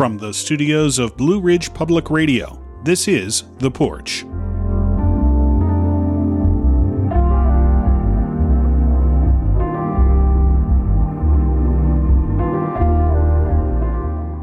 From the studios of Blue Ridge Public Radio, this is The Porch.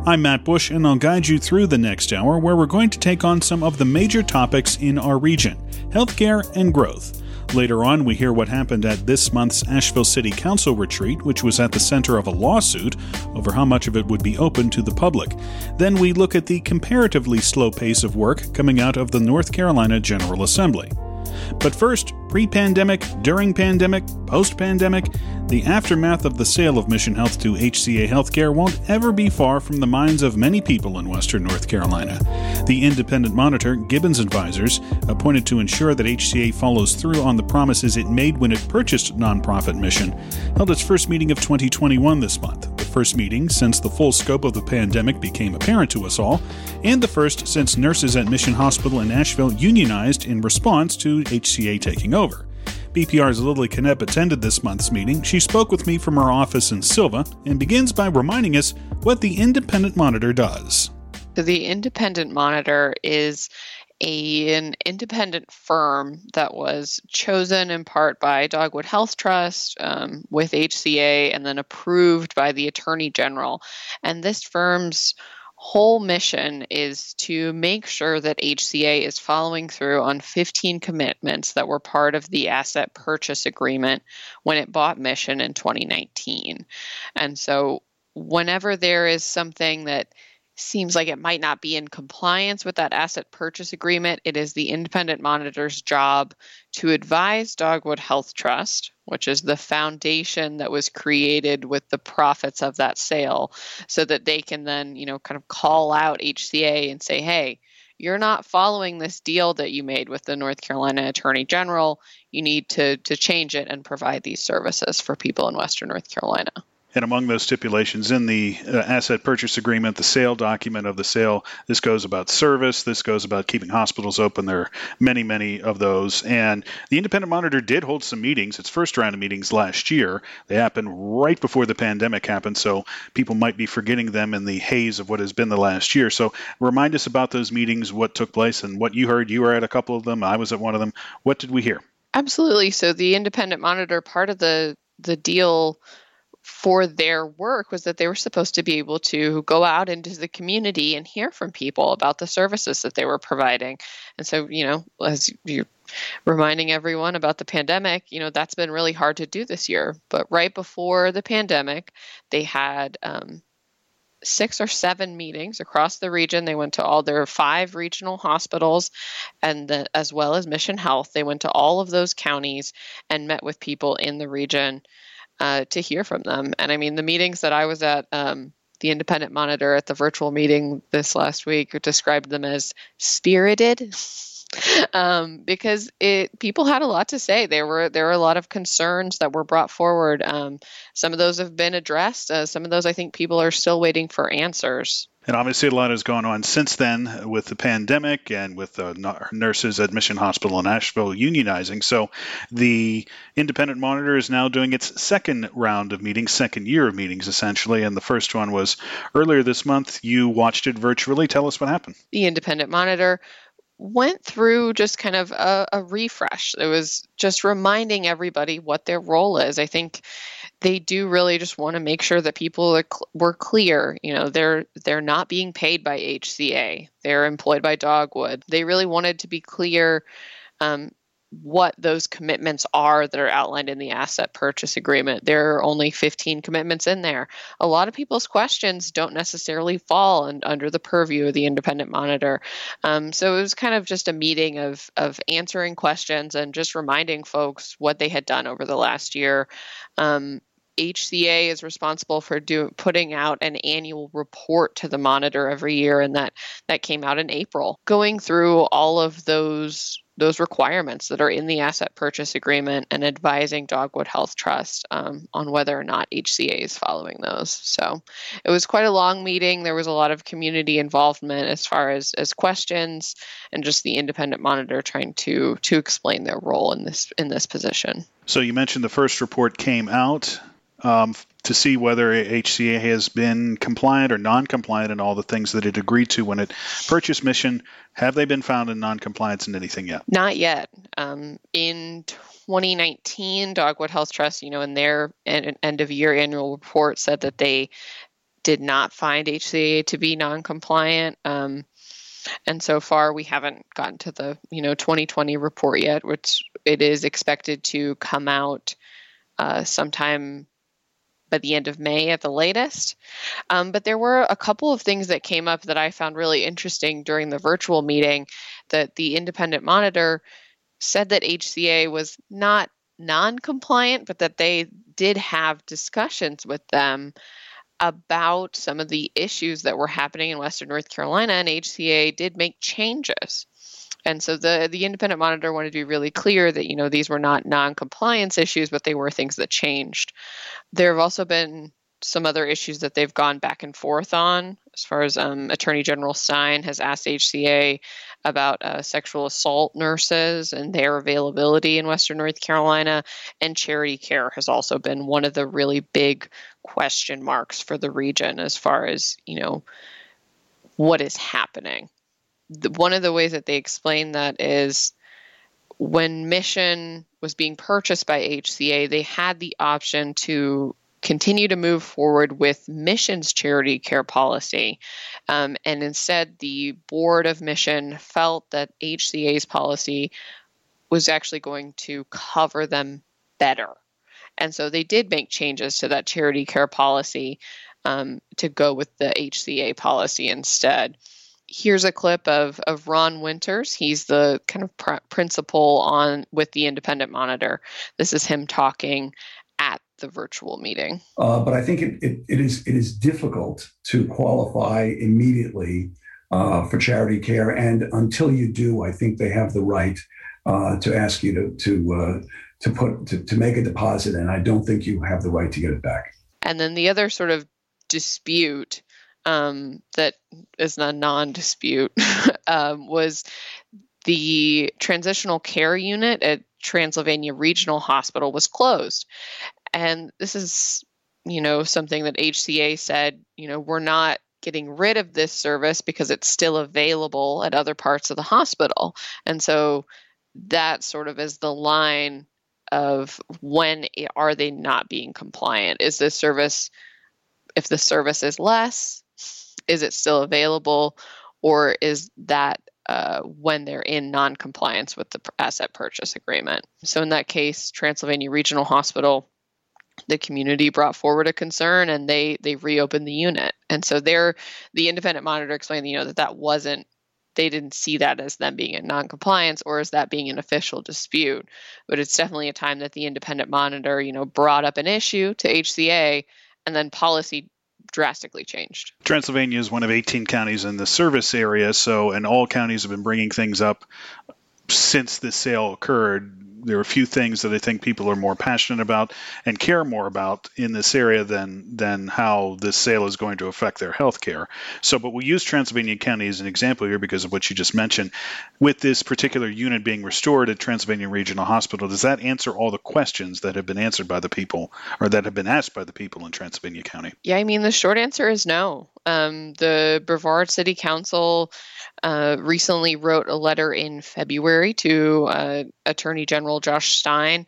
I'm Matt Bush, and I'll guide you through the next hour where we're going to take on some of the major topics in our region healthcare and growth. Later on, we hear what happened at this month's Asheville City Council retreat, which was at the center of a lawsuit over how much of it would be open to the public. Then we look at the comparatively slow pace of work coming out of the North Carolina General Assembly. But first, pre pandemic, during pandemic, post pandemic, the aftermath of the sale of Mission Health to HCA Healthcare won't ever be far from the minds of many people in Western North Carolina. The independent monitor, Gibbins Advisors, appointed to ensure that HCA follows through on the promises it made when it purchased nonprofit Mission, held its first meeting of 2021 this month, the first meeting since the full scope of the pandemic became apparent to us all, and the first since nurses at Mission Hospital in Asheville unionized in response to HCA taking over. BPR's Lilly Knoepp attended this month's meeting. She spoke with me from her office in Sylva and begins by reminding us what the Independent Monitor does. So, the Independent Monitor is a, an independent firm that was chosen in part by Dogwood Health Trust um, with HCA and then approved by the Attorney General. And this firm's whole mission is to make sure that HCA is following through on 15 commitments that were part of the asset purchase agreement when it bought Mission in 2019. And so, whenever there is something that seems like it might not be in compliance with that asset purchase agreement, it is the independent monitor's job to advise Dogwood Health Trust, which is the foundation that was created with the profits of that sale, so that they can then, you know, kind of call out HCA and say, hey, you're not following this deal that you made with the North Carolina Attorney General. You need to to change it and provide these services for people in Western North Carolina. And among those stipulations in the uh, asset purchase agreement, the sale document of the sale, this goes about service, this goes about keeping hospitals open. There are many, many of those. And the Independent Monitor did hold some meetings, its first round of meetings last year. They happened right before the pandemic happened, so people might be forgetting them in the haze of what has been the last year. So remind us about those meetings, what took place, and what you heard. You were at a couple of them, I was at one of them. What did we hear? Absolutely. So the Independent Monitor, part of the the deal for their work was that they were supposed to be able to go out into the community and hear from people about the services that they were providing. And so, you know, as you're reminding everyone about the pandemic, you know, that's been really hard to do this year. But right before the pandemic, they had um, six or seven meetings across the region. They went to all their five regional hospitals and the, as well as Mission Health. They went to all of those counties and met with people in the region uh, to hear from them. And I mean, the meetings that I was at, um, the Independent Monitor at the virtual meeting this last week described them as spirited. um, because it people had a lot to say. There were there were a lot of concerns that were brought forward. Um, some of those have been addressed. Uh, some of those I think people are still waiting for answers. And obviously, a lot has gone on since then with the pandemic and with uh, nurses at Mission Hospital in Asheville unionizing. So, the Independent Monitor is now doing its second round of meetings, second year of meetings, essentially. And the first one was earlier this month. You watched it virtually. Tell us what happened. The Independent Monitor went through just kind of a, a, refresh. It was just reminding everybody what their role is. I think they do really just want to make sure that people are cl- were clear. You know, they're they're not being paid by HCA. They're employed by Dogwood. They really wanted to be clear um, what those commitments are that are outlined in the asset purchase agreement. There are only 15 commitments in there. A lot of people's questions don't necessarily fall in, under the purview of the independent monitor. Um, so it was kind of just a meeting of, of answering questions and just reminding folks what they had done over the last year. Um, HCA is responsible for do, putting out an annual report to the monitor every year, and that that came out in April. Going through all of those those requirements that are in the asset purchase agreement and advising Dogwood Health Trust um, on whether or not HCA is following those. So it was quite a long meeting. There was a lot of community involvement as far as, as questions and just the independent monitor trying to to explain their role in this in this position. So you mentioned the first report came out um, to see whether HCA has been compliant or non-compliant in all the things that it agreed to when it purchased Mission. Have they been found in non-compliance in anything yet? Not yet. Um, in 2019, Dogwood Health Trust, you know, in their end of year annual report said that they did not find HCA to be non-compliant. Um, and so far, we haven't gotten to the you know 2020 report yet, which it is expected to come out uh, sometime by the end of May at the latest. Um, but there were a couple of things that came up that I found really interesting during the virtual meeting that the independent monitor said that HCA was not non compliant, but that they did have discussions with them about some of the issues that were happening in Western North Carolina, and HCA did make changes. And so the the independent monitor wanted to be really clear that you know these were not non-compliance issues, but they were things that changed. There have also been some other issues that they've gone back and forth on, as far as um, Attorney General Stein has asked HCA about uh, sexual assault nurses and their availability in Western North Carolina, and charity care has also been one of the really big question marks for the region as far as you know what is happening. The, one of the ways that they explain that is when Mission was being purchased by HCA, they had the option to continue to move forward with Mission's charity care policy. Um, and instead, the board of Mission felt that HCA's policy was actually going to cover them better. And so they did make changes to that charity care policy um, to go with the HCA policy instead. Here's a clip of, of Ron Winters. He's the kind of pr- principal on with the Independent Monitor. This is him talking at the virtual meeting. Uh, but I think it, it, it is it is difficult to qualify immediately uh, for charity care, and until you do, I think they have the right uh, to ask you to to uh, to put to, to make a deposit, and I don't think you have the right to get it back. And then the other sort of dispute um, that is a non-dispute um, was the transitional care unit at Transylvania Regional Hospital was closed. And this is, you know, something that HCA said, you know, we're not getting rid of this service because it's still available at other parts of the hospital. And so that sort of is the line of when are they not being compliant? Is this service, if the service is less, is it still available? Or is that uh, when they're in non-compliance with the asset purchase agreement. So in that case, Transylvania Regional Hospital, the community brought forward a concern and they they reopened the unit. And so they're the independent monitor explained, you know, that that wasn't they didn't see that as them being in non-compliance or as that being an official dispute. But it's definitely a time that the independent monitor, you know, brought up an issue to HCA and then policy drastically changed. Transylvania is one of 18 counties in the service area, so and all counties have been bringing things up since the sale occurred there are a few things that I think people are more passionate about and care more about in this area than than how this sale is going to affect their health care. So, but we use Transylvania County as an example here because of what you just mentioned. With this particular unit being restored at Transylvania Regional Hospital, does that answer all the questions that have been answered by the people or that have been asked by the people in Transylvania County? Yeah, I mean, the short answer is no. Um, the Brevard City Council uh, recently wrote a letter in February to uh, Attorney General Josh Stein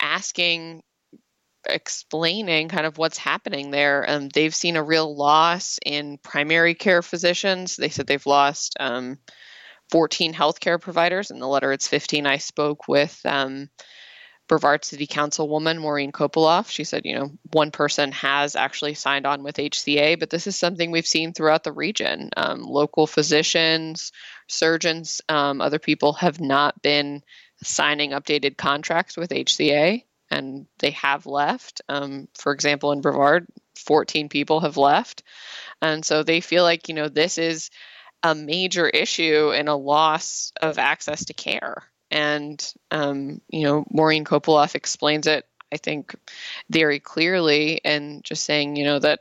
asking, explaining kind of what's happening there. Um, they've seen a real loss in primary care physicians. They said they've lost um, 14 healthcare providers. In the letter, it's 15. I spoke with. Um, Brevard City Councilwoman Maureen Copelof. She said, you know, one person has actually signed on with HCA, but this is something we've seen throughout the region. Um, local physicians, surgeons, um, other people have not been signing updated contracts with HCA, and they have left. Um, for example, in Brevard, 14 people have left. And so they feel like, you know, this is a major issue and a loss of access to care. And, um, you know, Maureen Copelof explains it, I think, very clearly, and just saying, you know, that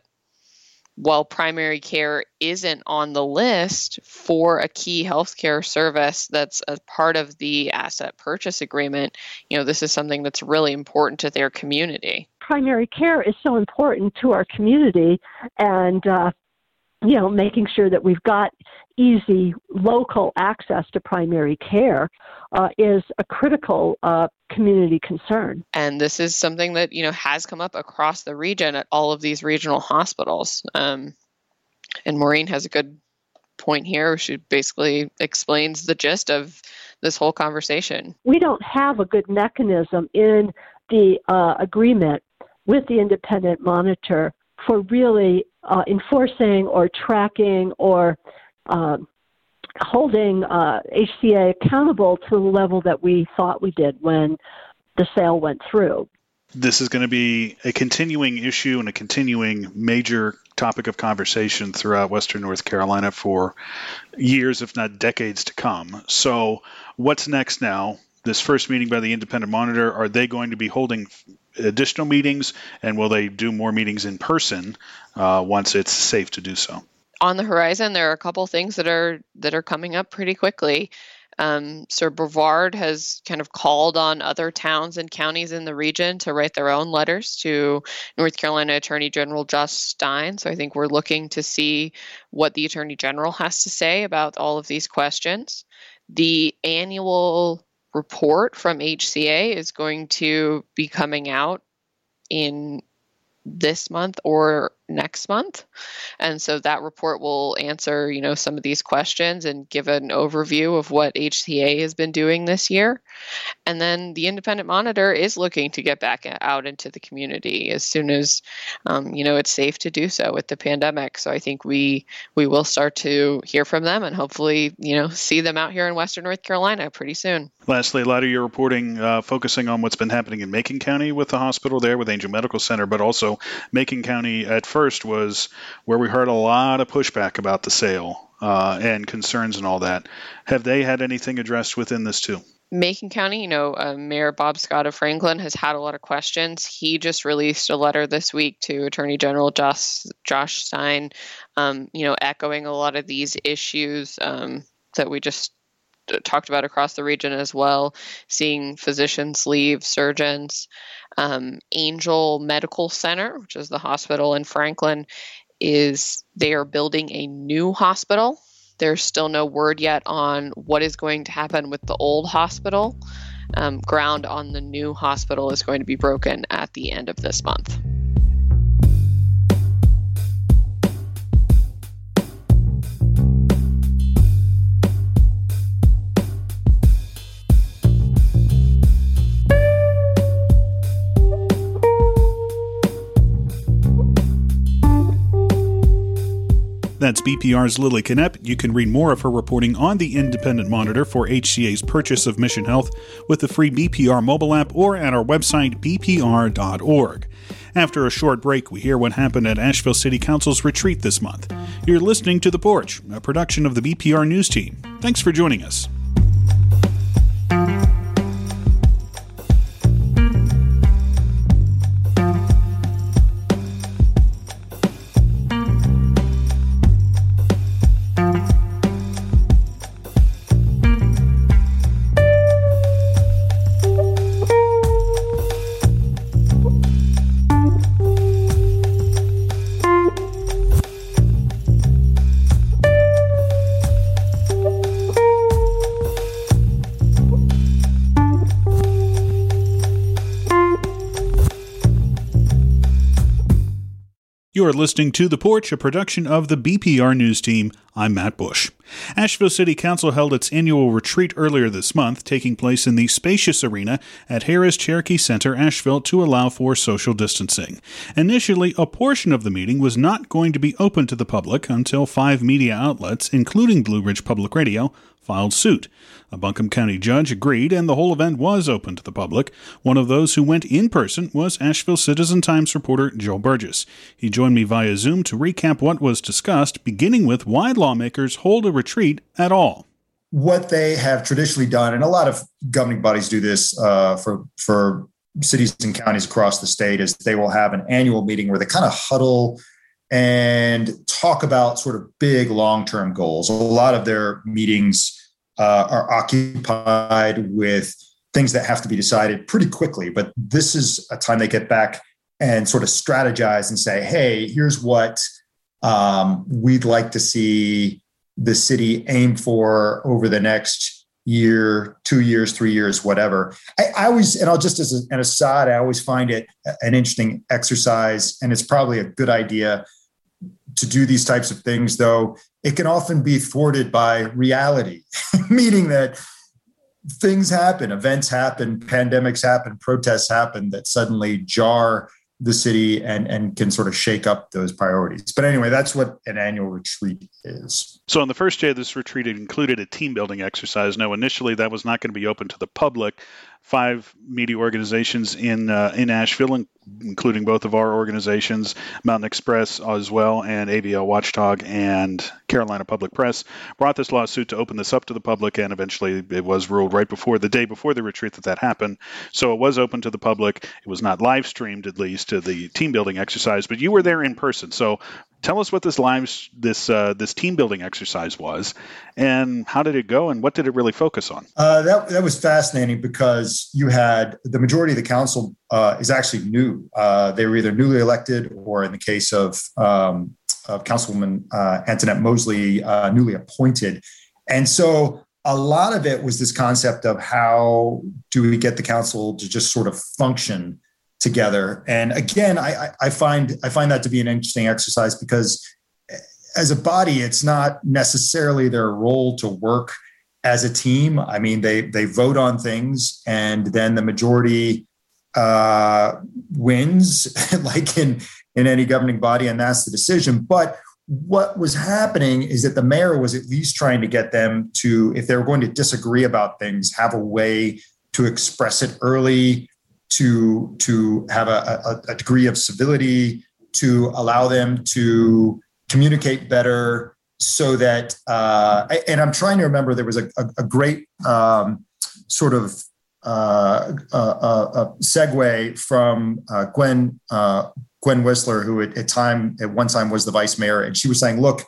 while primary care isn't on the list for a key healthcare service that's a part of the asset purchase agreement, you know, this is something that's really important to their community. Primary care is so important to our community, and uh, you know, making sure that we've got easy local access to primary care uh, is a critical uh, community concern. And this is something that you know has come up across the region at all of these regional hospitals. Um, and Maureen has a good point here. She basically explains the gist of this whole conversation. We don't have a good mechanism in the uh, agreement with the independent monitor for really uh, enforcing or tracking or uh, holding uh, HCA accountable to the level that we thought we did when the sale went through. This is going to be a continuing issue and a continuing major topic of conversation throughout Western North Carolina for years, if not decades to come. So, what's next now? This first meeting by the independent monitor, are they going to be holding additional meetings, and will they do more meetings in person uh, once it's safe to do so? On the horizon, there are a couple things that are that are coming up pretty quickly. Um, Sir Brevard has kind of called on other towns and counties in the region to write their own letters to North Carolina Attorney General Josh Stein. So I think we're looking to see what the Attorney General has to say about all of these questions. The annual report from HCA is going to be coming out in this month or next month. And so that report will answer, you know, some of these questions and give an overview of what HCA has been doing this year. And then the independent monitor is looking to get back out into the community as soon as, um, you know, it's safe to do so with the pandemic. So I think we we will start to hear from them and hopefully, you know, see them out here in Western North Carolina pretty soon. Lastly, a lot of your reporting uh, focusing on what's been happening in Macon County with the hospital there with Angel Medical Center, but also Macon County at first first was where we heard a lot of pushback about the sale uh, and concerns and all that. Have they had anything addressed within this too? Macon County, you know, uh, Mayor Bob Scott of Franklin has had a lot of questions. He just released a letter this week to Attorney General Josh, Josh Stein, um, you know, echoing a lot of these issues um, that we just talked about across the region as well, seeing physicians leave, surgeons. Um, Angel Medical Center, which is the hospital in Franklin, is they are building a new hospital. There's still no word yet on what is going to happen with the old hospital. Um, ground on the new hospital is going to be broken at the end of this month. That's BPR's Lilly Knoepp. You can read more of her reporting on the Independent Monitor for HCA's purchase of Mission Health with the free BPR mobile app or at our website, bpr.org. After a short break, we hear what happened at Asheville City Council's retreat this month. You're listening to The Porch, a production of the BPR News Team. Thanks for joining us. You are listening to The Porch, a production of the BPR News Team. I'm Matt Bush. Asheville City Council held its annual retreat earlier this month, taking place in the spacious arena at Harrah's Cherokee Center, Asheville, to allow for social distancing. Initially, a portion of the meeting was not going to be open to the public until five media outlets, including Blue Ridge Public Radio, filed suit. A Buncombe County judge agreed, and the whole event was open to the public. One of those who went in person was Asheville Citizen Times reporter Joel Burgess. He joined me via Zoom to recap what was discussed, beginning with why lawmakers hold a retreat at all. What they have traditionally done, and a lot of governing bodies do this uh, for for cities and counties across the state, is they will have an annual meeting where they kind of huddle and talk about sort of big long term goals. A lot of their meetings uh, are occupied with things that have to be decided pretty quickly, but this is a time they get back and sort of strategize and say, hey, here's what um, we'd like to see the city aim for over the next year, two years, three years, whatever. I, I always, and I'll just as an aside, I always find it an interesting exercise, and it's probably a good idea to do these types of things, though it can often be thwarted by reality, meaning that things happen, events happen, pandemics happen, protests happen that suddenly jar the city and and can sort of shake up those priorities. But anyway, that's what an annual retreat is. So on the first day of this retreat, it included a team building exercise. Now, initially, that was not going to be open to the public. Five media organizations in uh, in Asheville, including both of our organizations, Mountain Xpress as well, and AVL Watchdog and Carolina Public Press, brought this lawsuit to open this up to the public, and eventually it was ruled right before the day before the retreat that that happened. So it was open to the public. It was not live streamed, at least, to the team building exercise, but you were there in person. So tell us what this live this uh, this team building exercise was, and how did it go, and what did it really focus on? Uh, that that was fascinating because you had the majority of the council uh, is actually new. Uh, they were either newly elected, or in the case of um, of Councilwoman uh, Antanette Mosley, uh, newly appointed, and so. A lot of it was this concept of how do we get the council to just sort of function together. And again, I, I find I find that to be an interesting exercise because as a body, it's not necessarily their role to work as a team. I mean, they they vote on things, and then the majority uh, wins, like in in any governing body, and that's the decision. But what was happening is that the mayor was at least trying to get them to, if they were going to disagree about things, have a way to express it early, to to have a, a, a degree of civility, to allow them to communicate better, so that uh, and I'm trying to remember there was a, a, a great um, sort of uh, uh segue from uh, Gwen uh, Gwen Wisler, who at, at time at one time was the vice mayor, and she was saying, "Look,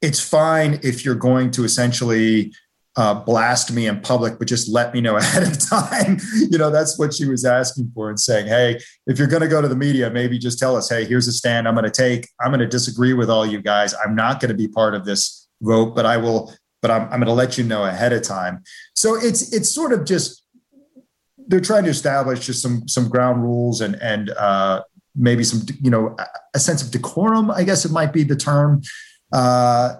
it's fine if you're going to essentially uh, blast me in public, but just let me know ahead of time. you know, that's what she was asking for and saying, hey, if you're going to go to the media, maybe just tell us, hey, here's a stand I'm going to take. I'm going to disagree with all you guys. I'm not going to be part of this vote, but I will. But I'm, I'm going to let you know ahead of time. So it's it's sort of just they're trying to establish just some some ground rules and and uh, maybe some you know a sense of decorum. I guess it might be the term. Uh,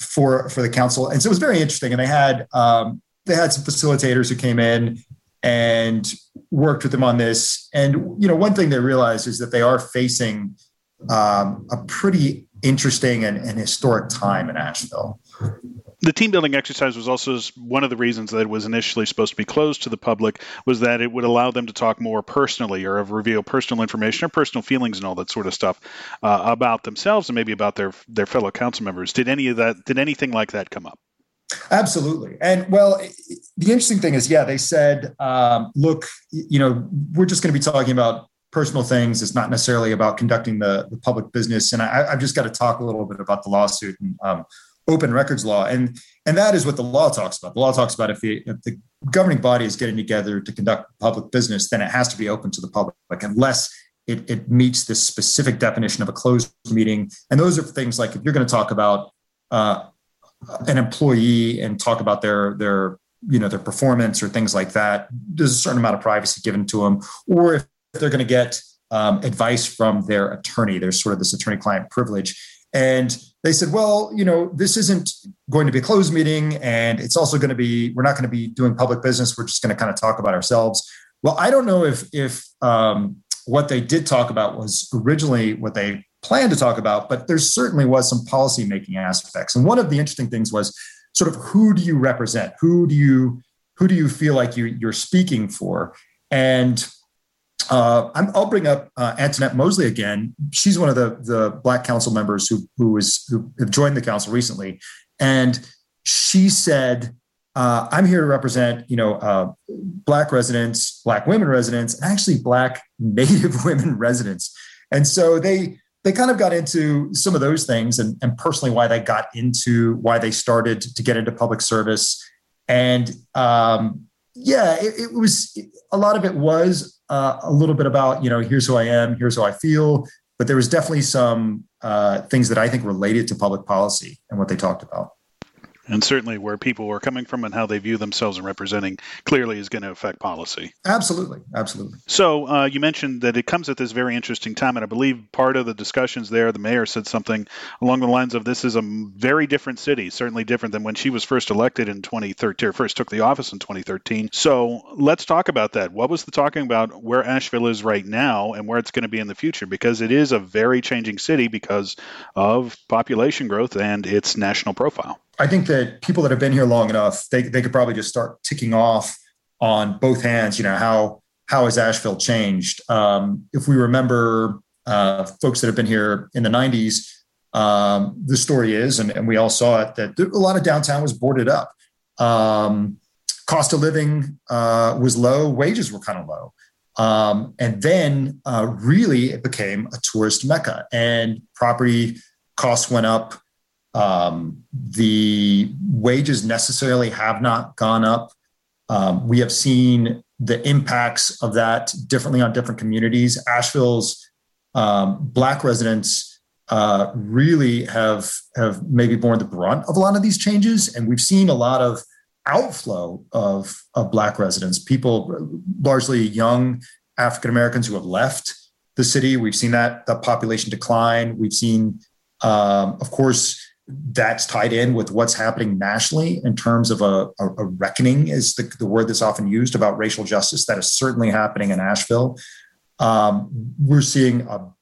for for the council. And so it was very interesting. And they had um, they had some facilitators who came in and worked with them on this. And you know, one thing they realized is that they are facing um, a pretty interesting and, and historic time in Asheville the team building exercise was also one of the reasons that it was initially supposed to be closed to the public was that it would allow them to talk more personally or reveal personal information or personal feelings and all that sort of stuff uh, about themselves and maybe about their their fellow council members. Did any of that? Did anything like that come up? Absolutely. And well, the interesting thing is, yeah, they said, um, look, you know, we're just going to be talking about personal things. It's not necessarily about conducting the, the public business. And I, have just got to talk a little bit about the lawsuit. And um, open records law. And and that is what the law talks about. The law talks about if the, if the governing body is getting together to conduct public business then it has to be open to the public unless it, it meets this specific definition of a closed meeting. And those are things like if you're going to talk about uh, an employee and talk about their their you know their performance or things like that there's a certain amount of privacy given to them or if they're going to get um, advice from their attorney there's sort of this attorney client privilege and they said, well, you know, this isn't going to be a closed meeting and it's also going to be, we're not going to be doing public business. We're just going to kind of talk about ourselves. Well, I don't know if, if um, what they did talk about was originally what they planned to talk about, but there certainly was some policy making aspects. And one of the interesting things was sort of who do you represent? Who do you, who do you feel like you, you're speaking for? And uh, i will bring up uh, Antanette Mosley again. She's one of the the Black Council members who who is who have joined the council recently, and she said, uh, "I'm here to represent, you know, uh, Black residents, Black women residents, and actually Black Native women residents." And so they they kind of got into some of those things and, and personally why they got into why they started to get into public service. And um, yeah, it, it, was a lot of it was uh, a little bit about, you know, here's who I am, here's how I feel. But there was definitely some uh, things that I think related to public policy and what they talked about and certainly where people are coming from and how they view themselves and representing clearly is going to affect policy. Absolutely, absolutely. So uh, you mentioned that it comes at this very interesting time, and I believe part of the discussions there, the mayor said something along the lines of this is a very different city, certainly different than when she was first elected in 2013, or first took the office in 2013. So let's talk about that. What was the talking about where Asheville is right now and where it's going to be in the future? Because it is a very changing city because of population growth and its national profile. I think that people that have been here long enough, they, they could probably just start ticking off on both hands, you know, how how has Asheville changed? Um, if we remember uh, folks that have been here in the 90s, um, the story is, and, and, we all saw it, that a lot of downtown was boarded up. Um, cost of living uh, was low, wages were kind of low. Um, and then uh, really it became a tourist mecca and property costs went up um, the wages necessarily have not gone up. Um, we have seen the impacts of that differently on different communities. Asheville's um, Black residents uh, really have have maybe borne the brunt of a lot of these changes, and we've seen a lot of outflow of of Black residents, people largely young African Americans who have left the city. We've seen that the population decline. We've seen, um, of course, that's tied in with what's happening nationally in terms of a, a, a reckoning is the, the, word that's often used about racial justice that is certainly happening in asheville um, we're seeing a,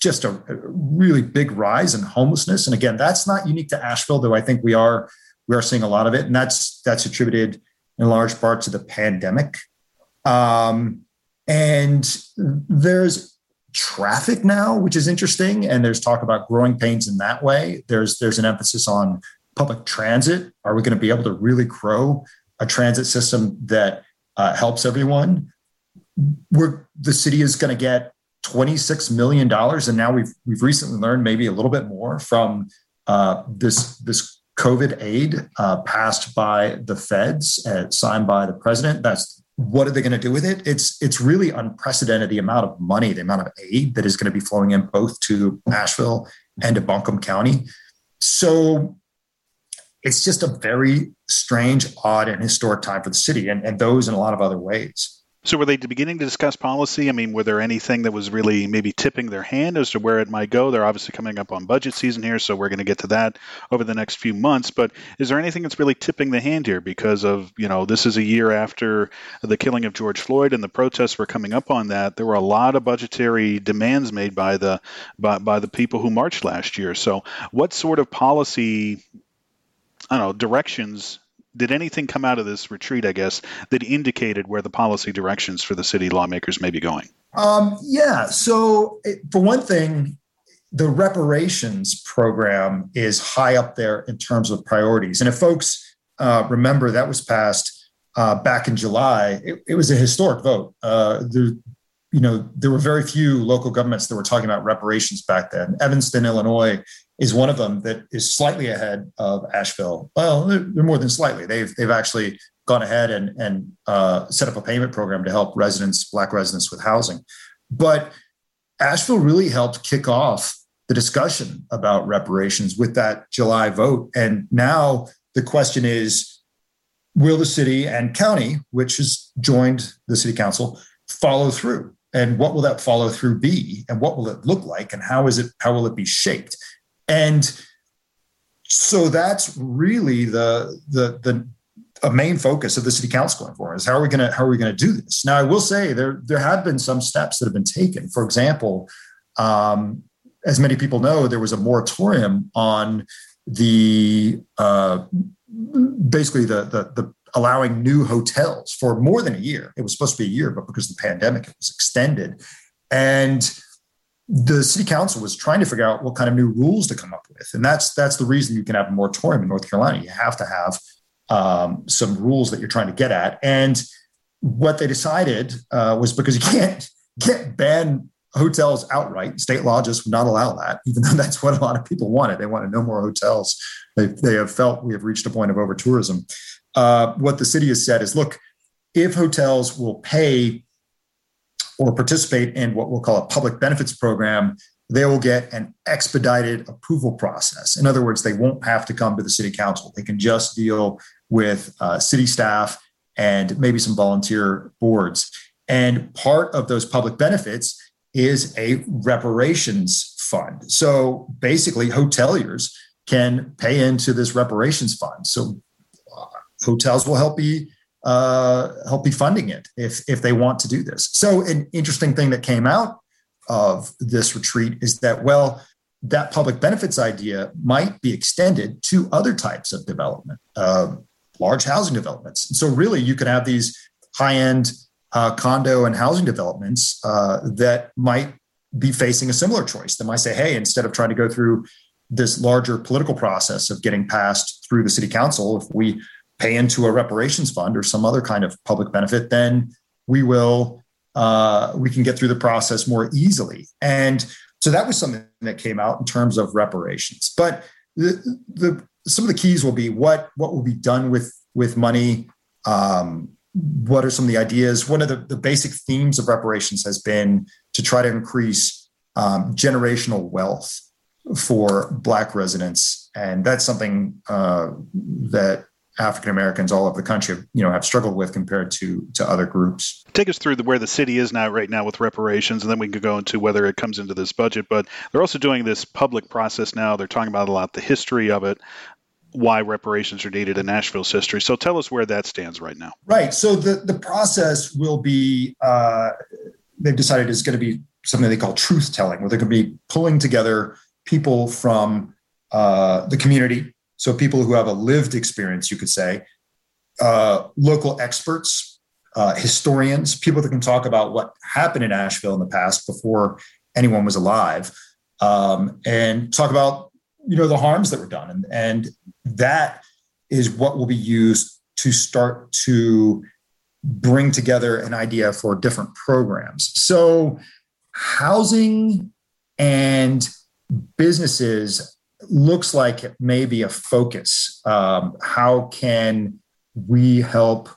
just a, really big rise in homelessness. And again that's not unique to asheville though i think we are we are seeing a lot of it. And that's that's attributed in large part to the pandemic. Um, and there's traffic now, which is interesting. And there's talk about growing pains in that way. There's there's an emphasis on public transit. Are we going to be able to really grow a transit system that uh, helps everyone? We're, the city is going to get $26 million. And now we've we've recently learned maybe a little bit more from uh, this this COVID aid uh, passed by the feds, uh, signed by the president. That's what are they going to do with it? It's it's really unprecedented the amount of money, the amount of aid that is going to be flowing in both to Asheville and to Buncombe County. So it's just a very strange, odd, and historic time for the city, and, and those in a lot of other ways. So were they beginning to discuss policy? I mean, were there anything that was really maybe tipping their hand as to where it might go? They're obviously coming up on budget season here, so we're going to get to that over the next few months. But is there anything that's really tipping the hand here because of, you know, this is a year after the killing of George Floyd and the protests were coming up on that. There were a lot of budgetary demands made by the by, by the people who marched last year. So what sort of policy I don't know, directions did anything come out of this retreat, I guess, that indicated where the policy directions for the city lawmakers may be going? Um, yeah. So, it, for one thing, the reparations program is high up there in terms of priorities. And if folks uh, remember, that was passed uh, back in July. It, it, was a historic vote. Uh, you know, there were very few local governments that were talking about reparations back then. Evanston, Illinois, is one of them that is slightly ahead of Asheville. Well, they're, they're more than slightly. They've they've actually gone ahead and and uh, set up a payment program to help residents, Black residents, with housing. But Asheville really helped kick off the discussion about reparations with that July vote. And now the question is, will the city and county, which has joined the city council, follow through? And what will that follow through be? And what will it look like? And how is it? How will it be shaped? And so that's really the the the a main focus of the city council going forward is how are we going to how are we going to do this? Now i will say there there have been some steps that have been taken. For example um, as many people know there was a moratorium on the uh, basically the, the the allowing new hotels for more than a year. It was supposed to be a year but because of the pandemic it was extended. And the city council was trying to figure out what kind of new rules to come up with, and that's that's the reason you can have a moratorium in North Carolina. You have to have um, some rules that you're trying to get at, and what they decided uh, was because you can't get ban hotels outright. State law just would not allow that, even though that's what a lot of people wanted. They wanted no more hotels. They, they have felt we have reached a point of over tourism. Uh, what the city has said is look, if hotels will pay or participate in what we'll call a public benefits program, they will get an expedited approval process. In other words, they won't have to come to the city council. They can just deal with uh, city staff and maybe some volunteer boards. And part of those public benefits is a reparations fund. So basically, hoteliers can pay into this reparations fund. So uh, hotels will help be uh, help be funding it if if they want to do this. So an interesting thing that came out of this retreat is that well that public benefits idea might be extended to other types of development, uh, large housing developments. And so really you could have these high end uh, condo and housing developments uh, that might be facing a similar choice. They might say, hey, instead of trying to go through this larger political process of getting passed through the city council, if we pay into a reparations fund or some other kind of public benefit, then we will uh, we can get through the process more easily. And so that was something that came out in terms of reparations. But the, the some of the keys will be what what will be done with with money. Um, what are some of the ideas? One of the, the basic themes of reparations has been to try to increase um, generational wealth for Black residents, and that's something uh, that African Americans all over the country, you know, have struggled with compared to to other groups. Take us through the, where the city is now right now with reparations, and then we can go into whether it comes into this budget. But they're also doing this public process now. They're talking about a lot the history of it, why reparations are needed in Asheville's history. So tell us where that stands right now. Right. So the the process will be uh, they've decided is going to be something they call truth telling, where they're going to be pulling together people from uh, the community so people who have a lived experience, you could say, uh, local experts, uh, historians, people that can talk about what happened in Asheville in the past before anyone was alive, um, and talk about you know the harms that were done, and and that is what will be used to start to bring together an idea for different programs. So housing and businesses looks like it may be a focus. Um, how can we help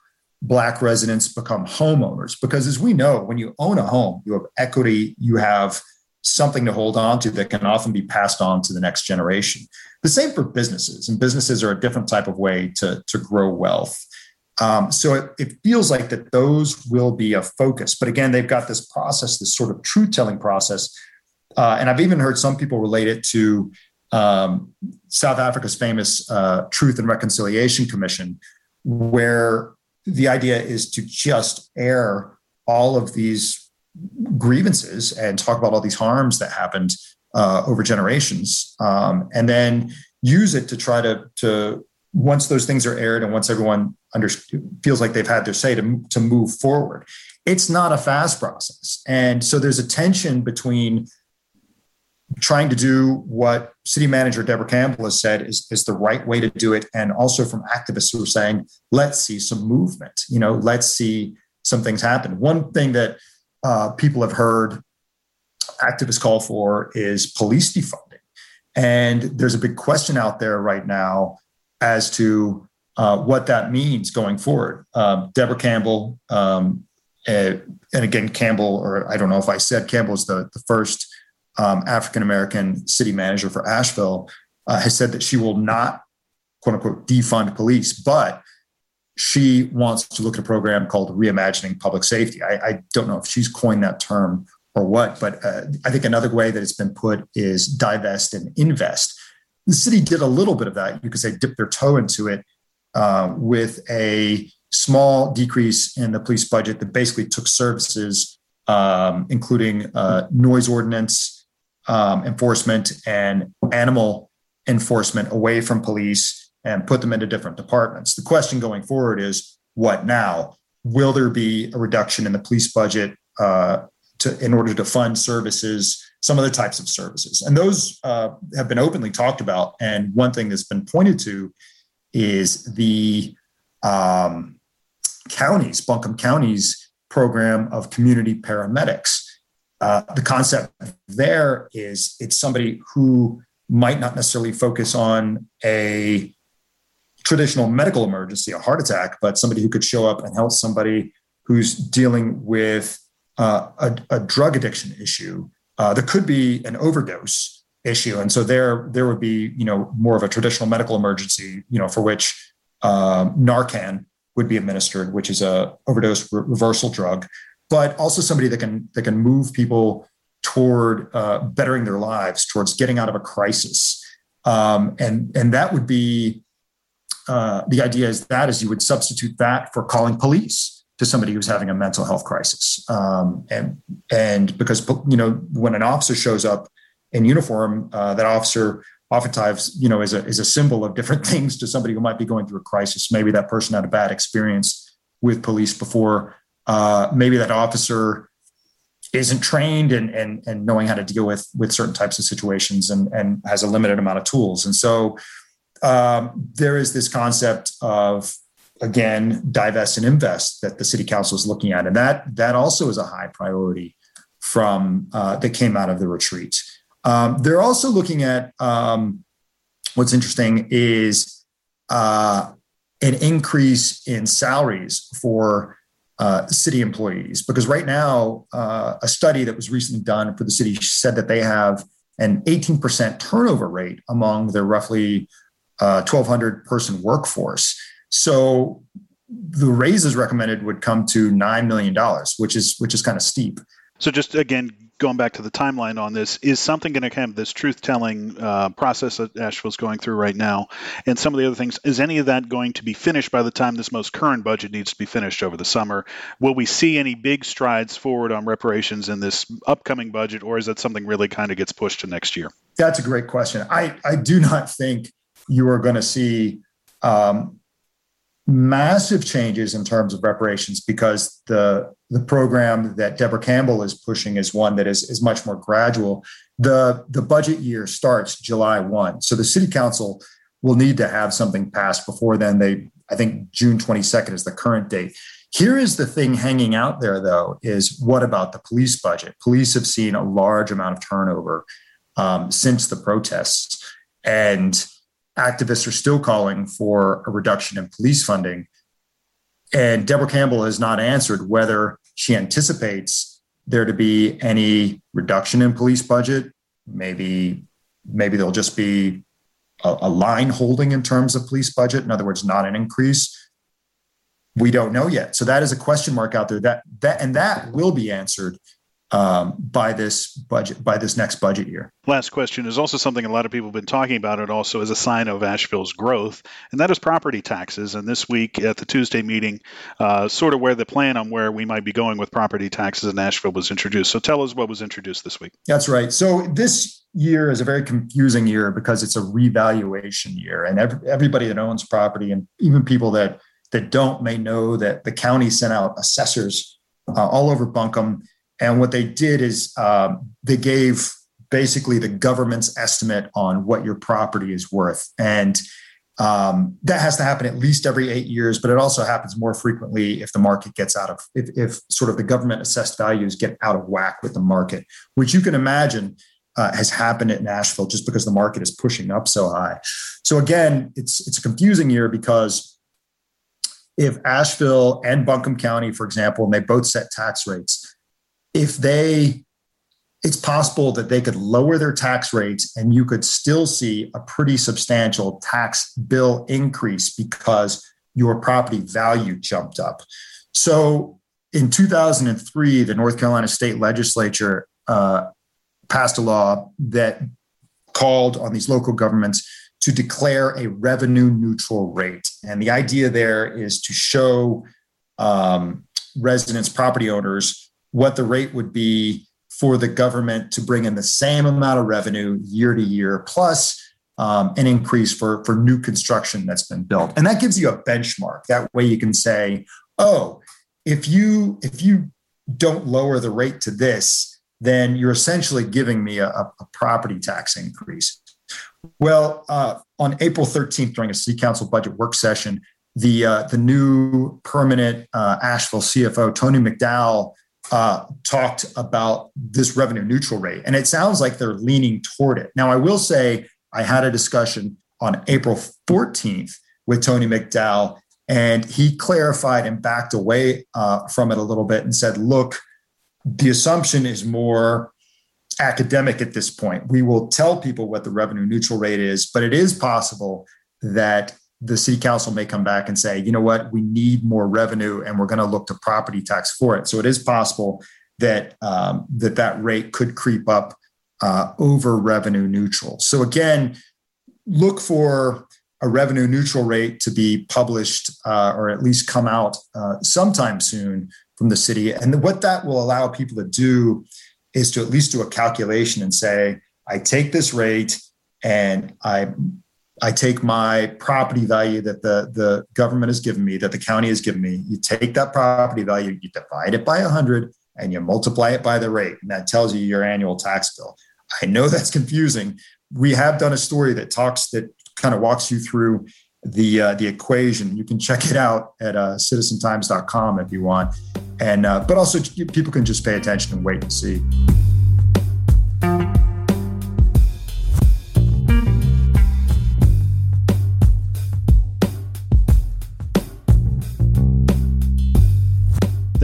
Black residents become homeowners? Because as we know, when you own a home, you have equity, you have something to hold on to that can often be passed on to the next generation. The same for businesses, and businesses are a different type of way to, to grow wealth. Um, so it, it, feels like that those will be a focus. But again, they've got this process, this sort of truth telling process. Uh, and I've even heard some people relate it to um, South Africa's famous uh, Truth and Reconciliation Commission, where the idea is to just air all of these grievances and talk about all these harms that happened uh, over generations, um, and then use it to try to to once those things are aired and once everyone under, feels like they've had their say to, to move forward. It's not a fast process, and so there's a tension between trying to do what city manager Debra Campbell has said is, is the right way to do it. And also from activists who are saying, let's see some movement, you know, let's see some things happen. One thing that uh, people have heard activists call for is police defunding. And there's a big question out there right now as to uh, what that means going forward. Um, Debra Campbell, um, and, and again, Campbell, or I don't know if I said Campbell is the, the first um, African American city manager for Asheville, uh, has said that she will not, quote unquote, defund police, but she wants to look at a program called Reimagining Public Safety. I, I don't know if she's coined that term or what, but uh, I think another way that it's been put is divest and invest. The city did a little bit of that. You could say dip their toe into it uh, with a small decrease in the police budget that basically took services, um, including uh, noise ordinance, um, enforcement and animal enforcement away from police and put them into different departments. The question going forward is what now? Will there be a reduction in the police budget uh, to, in order to fund services, some other types of services? And those uh, have been openly talked about. And one thing that's been pointed to is the um, counties, Buncombe County's program of community paramedics uh, the concept there is it's somebody who might not necessarily focus on a traditional medical emergency, a heart attack, but somebody who could show up and help somebody who's dealing with uh, a, a, drug addiction issue. Uh, there could be an overdose issue, and so there there would be you know more of a traditional medical emergency, you know, for which um, Narcan would be administered, which is a overdose re- reversal drug, but also somebody that can that can move people toward uh, bettering their lives, towards getting out of a crisis, um, and and that would be uh, the idea is that is you would substitute that for calling police to somebody who's having a mental health crisis, um, and and because you know when an officer shows up in uniform, uh, that officer oftentimes you know is a is a symbol of different things to somebody who might be going through a crisis. Maybe that person had a bad experience with police before. Uh, maybe that officer isn't trained and, and and knowing how to deal with with certain types of situations and and has a limited amount of tools. And so um, there is this concept of again divest and invest that the city council is looking at, and that that also is a high priority from uh, that came out of the retreat. Um, they're also looking at um, what's interesting is uh, an increase in salaries for uh, city employees because right now uh, a study that was recently done for the city said that they have an 18% turnover rate among their roughly 1,200 uh, person workforce. So the raises recommended would come to nine million dollars, which is which is kind of steep. So just again, going back to the timeline on this, is something going to have this truth telling uh, process that Asheville's going through right now, and some of the other things? Is any of that going to be finished by the time this most current budget needs to be finished over the summer? Will we see any big strides forward on reparations in this upcoming budget, or is that something really kind of gets pushed to next year? That's a great question. I I do not think you are going to see um, massive changes in terms of reparations because the the program that Debra Campbell is pushing is one that is is much more gradual. The the budget year starts July 1. So the city council will need to have something passed before then. They I think June 22nd is the current date. Here is the thing hanging out there though is what about the police budget? Police have seen a large amount of turnover um, since the protests and activists are still calling for a reduction in police funding. And Debra Campbell has not answered whether she anticipates there to be any reduction in police budget. Maybe, maybe there'll just be a, a line holding in terms of police budget. In other words, not an increase. We don't know yet. So that is a question mark out there. That that and that will be answered um, by this budget by this next budget year. Last question is also something a lot of people have been talking about. It also is a sign of Asheville's growth, and that is property taxes. And this week at the Tuesday meeting, uh, sort of where the plan on where we might be going with property taxes in Asheville was introduced. So tell us what was introduced this week. That's right. So this year is a very confusing year because it's a revaluation year, and every, everybody that owns property and even people that that don't may know that the county sent out assessors uh, all over Buncombe and what they did is um, they gave basically the government's estimate on what your property is worth. And um, that has to happen at least every eight years, but it also happens more frequently if the market gets out of, if, if sort of the government assessed values get out of whack with the market, which you can imagine uh, has happened at Nashville just because the market is pushing up so high. So again, it's it's a confusing year because if Asheville and Buncombe County, for example, and they both set tax rates, if they it's possible that they could lower their tax rates and you could still see a pretty substantial tax bill increase because your property value jumped up. So in 2003, the North Carolina state legislature uh, passed a law that called on these local governments to declare a revenue neutral rate. And the idea there is to show um, residents, property owners, what the rate would be for the government to bring in the same amount of revenue year to year, plus um, an increase for, for new construction that's been built. And that gives you a benchmark. That way you can say, oh, if you if you don't lower the rate to this, then you're essentially giving me a, a property tax increase. Well, uh, on April 13th, during a city council budget work session, the uh, the new permanent uh, Asheville CFO Tony McDowell uh, talked about this revenue neutral rate, and it sounds like they're leaning toward it. Now, I will say I had a discussion on April 14th with Tony McDowell, and he clarified and backed away uh, from it a little bit and said, look, the assumption is more academic at this point. We will tell people what the revenue neutral rate is, but it is possible that the city council may come back and say, you know what, we need more revenue and we're going to look to property tax for it. So it is possible that um, that that rate could creep up uh, over revenue neutral. So again, look for a revenue neutral rate to be published uh, or at least come out uh, sometime soon from the city. And what that will allow people to do is to at least do a calculation and say, I take this rate and I I take my property value that the, the government has given me, that the county has given me. You take that property value, you divide it by 100, and you multiply it by the rate. And that tells you your annual tax bill. I know that's confusing. We have done a story that talks, that kind of walks you through the uh, the equation. You can check it out at uh, citizentimes.com if you want. And uh, but also people can just pay attention and wait and see.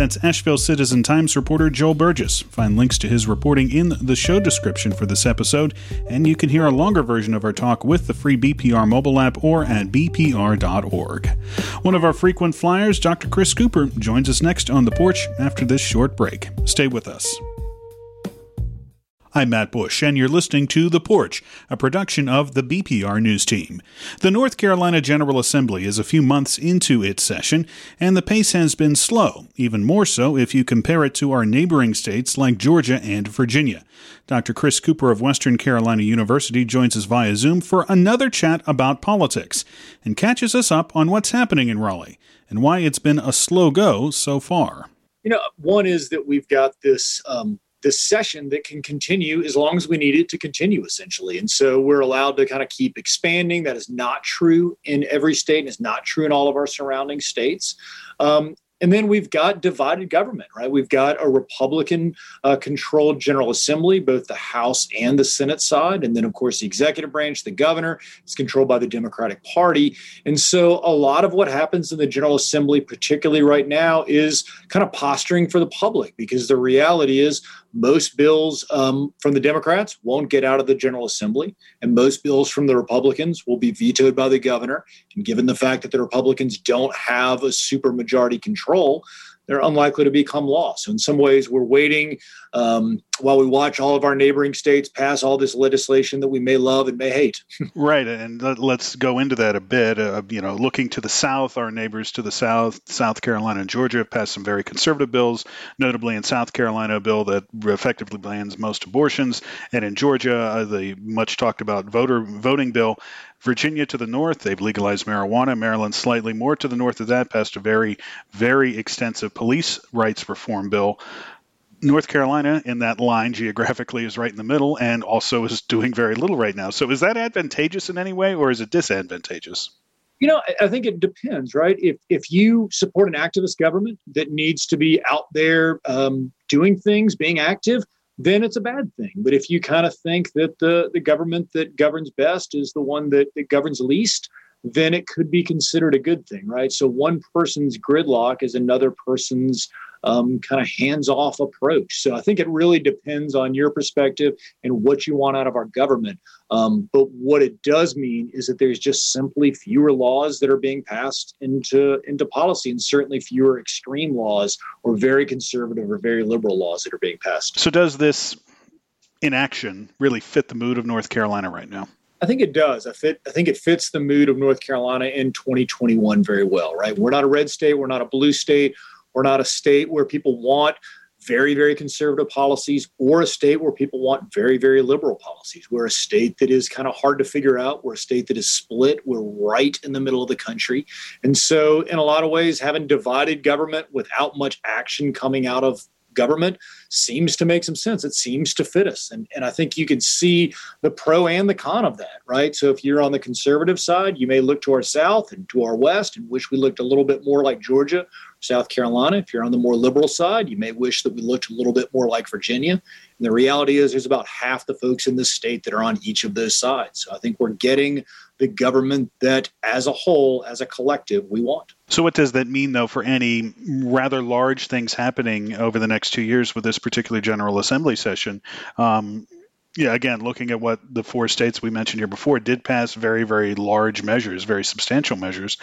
That's Asheville Citizen Times reporter Joel Burgess. Find links to his reporting in the show description for this episode, and you can hear a longer version of our talk with the free BPR mobile app or at bpr.org. One of our frequent flyers, Dr. Chris Cooper, joins us next on the porch after this short break. Stay with us. I'm Matt Bush, and you're listening to The Porch, a production of the BPR News Team. The North Carolina General Assembly is a few months into its session, and the pace has been slow, even more so if you compare it to our neighboring states like Georgia and Virginia. Dr. Chris Cooper of Western Carolina University joins us via Zoom for another chat about politics and catches us up on what's happening in Raleigh and why it's been a slow go so far. You know, one is that we've got this. Um this session that can continue as long as we need it to continue, essentially. And so we're allowed to kind of keep expanding. That is not true in every state and is not true in all of our surrounding states. Um, and then we've got divided government, right? We've got a Republican uh, controlled General Assembly, both the House and the Senate side. And then, of course, the executive branch, the governor, is controlled by the Democratic Party. And so a lot of what happens in the General Assembly, particularly right now, is kind of posturing for the public because the reality is most bills um, from the Democrats won't get out of the General Assembly, and most bills from the Republicans will be vetoed by the governor. And given the fact that the Republicans don't have a supermajority control, they're unlikely to become law. So, in some ways, we're waiting um, while we watch all of our neighboring states pass all this legislation that we may love and may hate. right, and let's go into that a bit. Uh, you know, looking to the south, our neighbors to the south, South Carolina and Georgia, have passed some very conservative bills. Notably, in South Carolina, a bill that effectively bans most abortions, and in Georgia, uh, the much talked about voter voting bill Virginia to the north, they've legalized marijuana. Maryland, slightly more to the north of that, passed a very, very extensive police rights reform bill. North Carolina, in that line geographically, is right in the middle and also is doing very little right now. So, is that advantageous in any way or is it disadvantageous? You know, I think it depends, right? If if you support an activist government that needs to be out there um, doing things, being active, then it's a bad thing. But if you kind of think that the, the government that governs best is the one that, that governs least, then it could be considered a good thing, right? So one person's gridlock is another person's um, kind of hands off approach. So I think it really depends on your perspective and what you want out of our government. Um, but what it does mean is that there's just simply fewer laws that are being passed into into policy, and certainly fewer extreme laws or very conservative or very liberal laws that are being passed. So does this inaction really fit the mood of North Carolina right now? I think it does. I fit. I think it fits the mood of North Carolina in 2021 very well. Right? We're not a red state. We're not a blue state. We're not a state where people want very, very conservative policies or a state where people want very, very liberal policies. We're a state that is kind of hard to figure out. We're a state that is split. We're right in the middle of the country. And so, in a lot of ways, having divided government without much action coming out of government seems to make some sense. It seems to fit us. And, and I think you can see the pro and the con of that, right? So if you're on the conservative side, you may look to our south and to our west and wish we looked a little bit more like Georgia South Carolina. If you're on the more liberal side, you may wish that we looked a little bit more like Virginia. And the reality is, there's about half the folks in this state that are on each of those sides. So I think we're getting the government that, as a whole, as a collective, we want. So, what does that mean, though, for any rather large things happening over the next two years with this particular General Assembly session? Um, yeah, again, looking at what the four states we mentioned here before did pass very, very large measures, very substantial measures.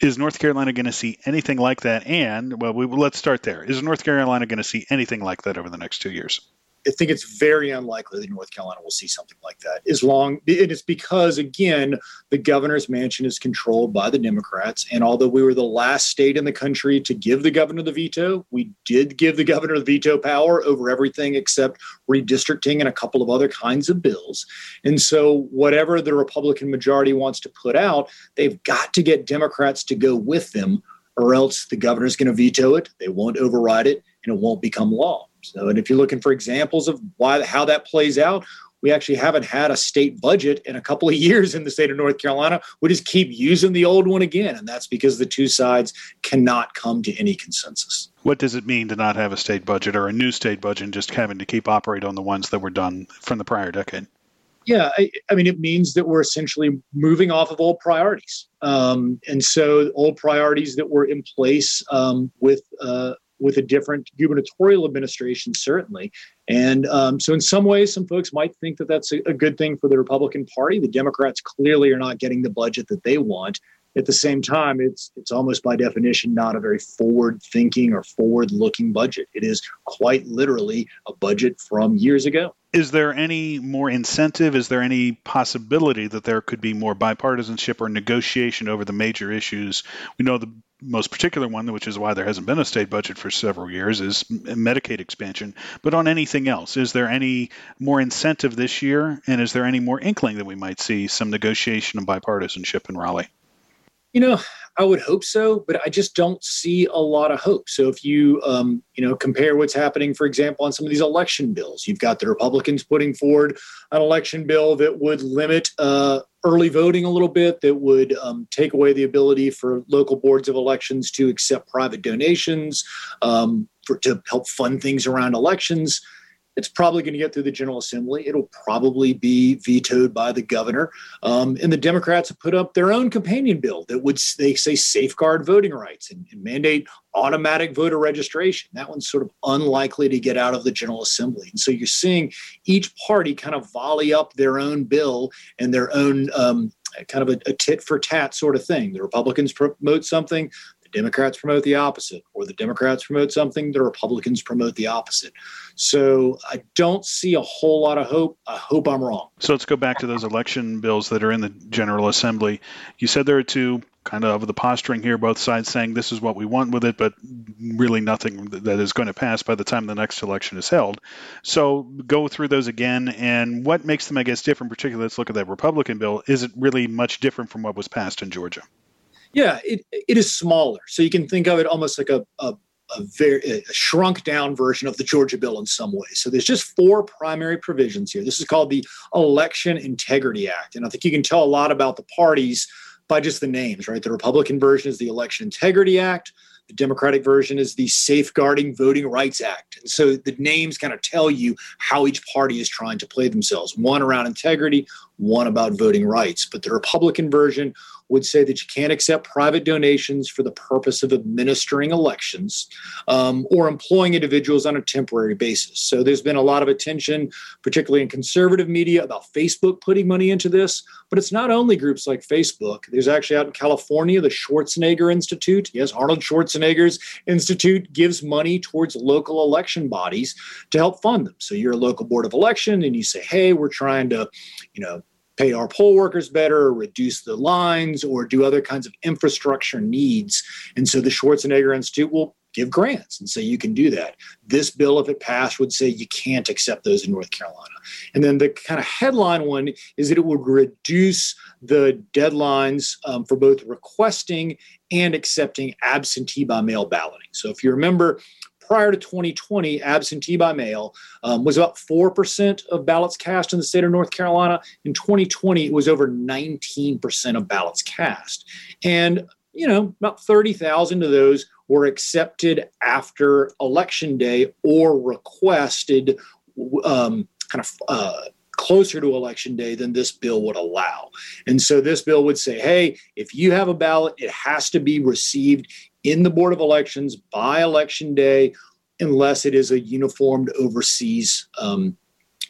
Is North Carolina going to see anything like that? And, well, we, let's start there. Is North Carolina going to see anything like that over the next two years? I think it's very unlikely that North Carolina will see something like that. As long it is because again, the governor's mansion is controlled by the Democrats, and although we were the last state in the country to give the governor the veto, we did give the governor the veto power over everything except redistricting and a couple of other kinds of bills. And so, whatever the Republican majority wants to put out, they've got to get Democrats to go with them, or else the governor's going to veto it. They won't override it, and it won't become law. So, and if you're looking for examples of why how that plays out, we actually haven't had a state budget in a couple of years in the state of North Carolina. We just keep using the old one again, and that's because the two sides cannot come to any consensus. What does it mean to not have a state budget or a new state budget and just having to keep operate on the ones that were done from the prior decade? Yeah, I, I, mean, it means that we're essentially moving off of old priorities. Um, and so, old priorities that were in place um, with uh, with a different gubernatorial administration, certainly. And um, so, in some ways, some folks might think that that's a, a good thing for the Republican Party. The Democrats clearly are not getting the budget that they want. At the same time, it's it's almost by definition not a very forward-thinking or forward-looking budget. It is quite literally a budget from years ago. Is there any more incentive? Is there any possibility that there could be more bipartisanship or negotiation over the major issues? We know the most particular one, which is why there hasn't been a state budget for several years, is Medicaid expansion. But on anything else, is there any more incentive this year? And is there any more inkling that we might see some negotiation and bipartisanship in Raleigh? You know, I would hope so, but I just don't see a lot of hope. So if you, um, you know, compare what's happening, for example, on some of these election bills, you've got the Republicans putting forward an election bill that would limit uh, early voting a little bit, that would um, take away the ability for local boards of elections to accept private donations um, for, to help fund things around elections. It's probably going to get through the General Assembly. It'll probably be vetoed by the governor. Um, and the Democrats have put up their own companion bill that would, they say, safeguard voting rights and, and mandate automatic voter registration. That one's sort of unlikely to get out of the General Assembly. And so you're seeing each party kind of volley up their own bill and their own um, kind of a, a, tit for tat sort of thing. The Republicans promote something, Democrats promote the opposite, or the Democrats promote something, the Republicans promote the opposite. So I don't see a whole lot of hope. I hope I'm wrong. So let's go back to those election bills that are in the General Assembly. You said there are two kind of the posturing here, both sides saying this is what we want with it, but really nothing that is going to pass by the time the next election is held. So go through those again, and what makes them, I guess, different? Particularly, let's look at that Republican bill. Is it really much different from what was passed in Georgia? Yeah, it, it is smaller. So you can think of it almost like a, a, a very a shrunk down version of the Georgia bill in some ways. So there's just four primary provisions here. This is called the Election Integrity Act. And I think you can tell a lot about the parties by just the names, right? The Republican version is the Election Integrity Act. The Democratic version is the Safeguarding Voting Rights Act. And so the names kind of tell you how each party is trying to play themselves one around integrity, one about voting rights. But the Republican version would say that you can't accept private donations for the purpose of administering elections um, or employing individuals on a temporary basis. So there's been a lot of attention, particularly in conservative media, about Facebook putting money into this. But it's not only groups like Facebook. There's actually out in California, the Schwarzenegger Institute. Yes, Arnold Schwarzenegger's Institute gives money towards local election bodies to help fund them. So you're a local board of election and you say, hey, we're trying to, you know, pay our poll workers better, reduce the lines, or do other kinds of infrastructure needs. And so the Schwarzenegger Institute will give grants and say you can do that. This bill, if it passed, would say you can't accept those in North Carolina. And then the kind of headline one is that it would reduce the deadlines um, for both requesting and accepting absentee by mail balloting. So if you remember, prior to 2020, absentee by mail um, was about 4% of ballots cast in the state of North Carolina. In 2020, it was over 19% of ballots cast. And, you know, about 30,000 of those were accepted after election day or requested um, kind of uh, closer to election day than this bill would allow. And so this bill would say, hey, if you have a ballot, it has to be received in the Board of Elections by election day, unless it is a uniformed overseas um,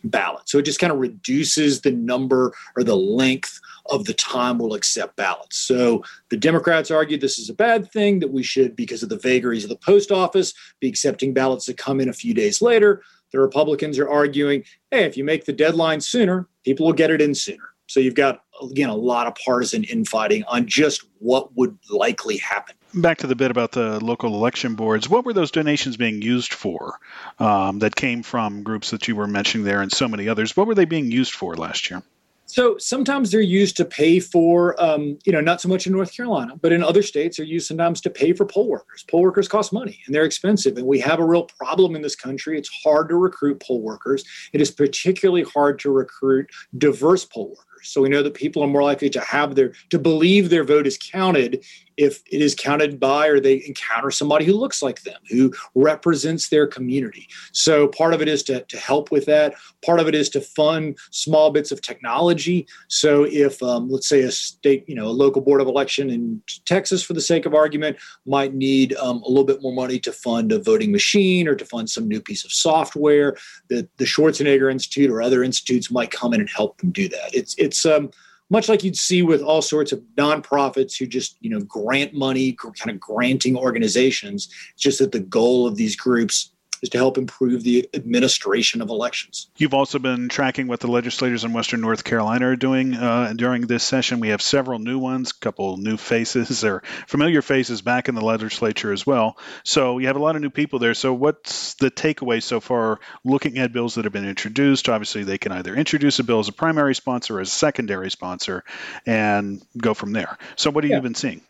ballot. So it just kind of reduces the number or the length of the time we'll accept ballots. So the Democrats argue this is a bad thing, that we should, because of the vagaries of the post office, be accepting ballots that come in a few days later. The Republicans are arguing, hey, if you make the deadline sooner, people will get it in sooner. So you've got, again, a lot of partisan infighting on just what would likely happen. Back to the bit about the local election boards, what were those donations being used for um, that came from groups that you were mentioning there and so many others? What were they being used for last year? So sometimes they're used to pay for, um, you know, not so much in North Carolina, but in other states, they're used sometimes to pay for poll workers. Poll workers cost money and they're expensive. And we have a real problem in this country. It's hard to recruit poll workers. It is particularly hard to recruit diverse poll workers. So we know that people are more likely to have their to believe their vote is counted if it is counted by or they encounter somebody who looks like them, who represents their community. So part of it is to, to help with that. Part of it is to fund small bits of technology. So if, um, let's say, a state, you know, a local board of election in Texas, for the sake of argument, might need um, a little bit more money to fund a voting machine or to fund some new piece of software, that the Schwarzenegger Institute or other institutes might come in and help them do that. It's it's um, much like you'd see with all sorts of nonprofits who just you know grant money kind of granting organizations it's just that the goal of these groups is to help improve the administration of elections. You've also been tracking what the legislators in Western North Carolina are doing uh, during this session. We have several new ones, a couple new faces, or familiar faces back in the legislature as well. So you have a lot of new people there. So what's the takeaway so far looking at bills that have been introduced? Obviously, they can either introduce a bill as a primary sponsor or as a secondary sponsor and go from there. So what have yeah. you been seeing?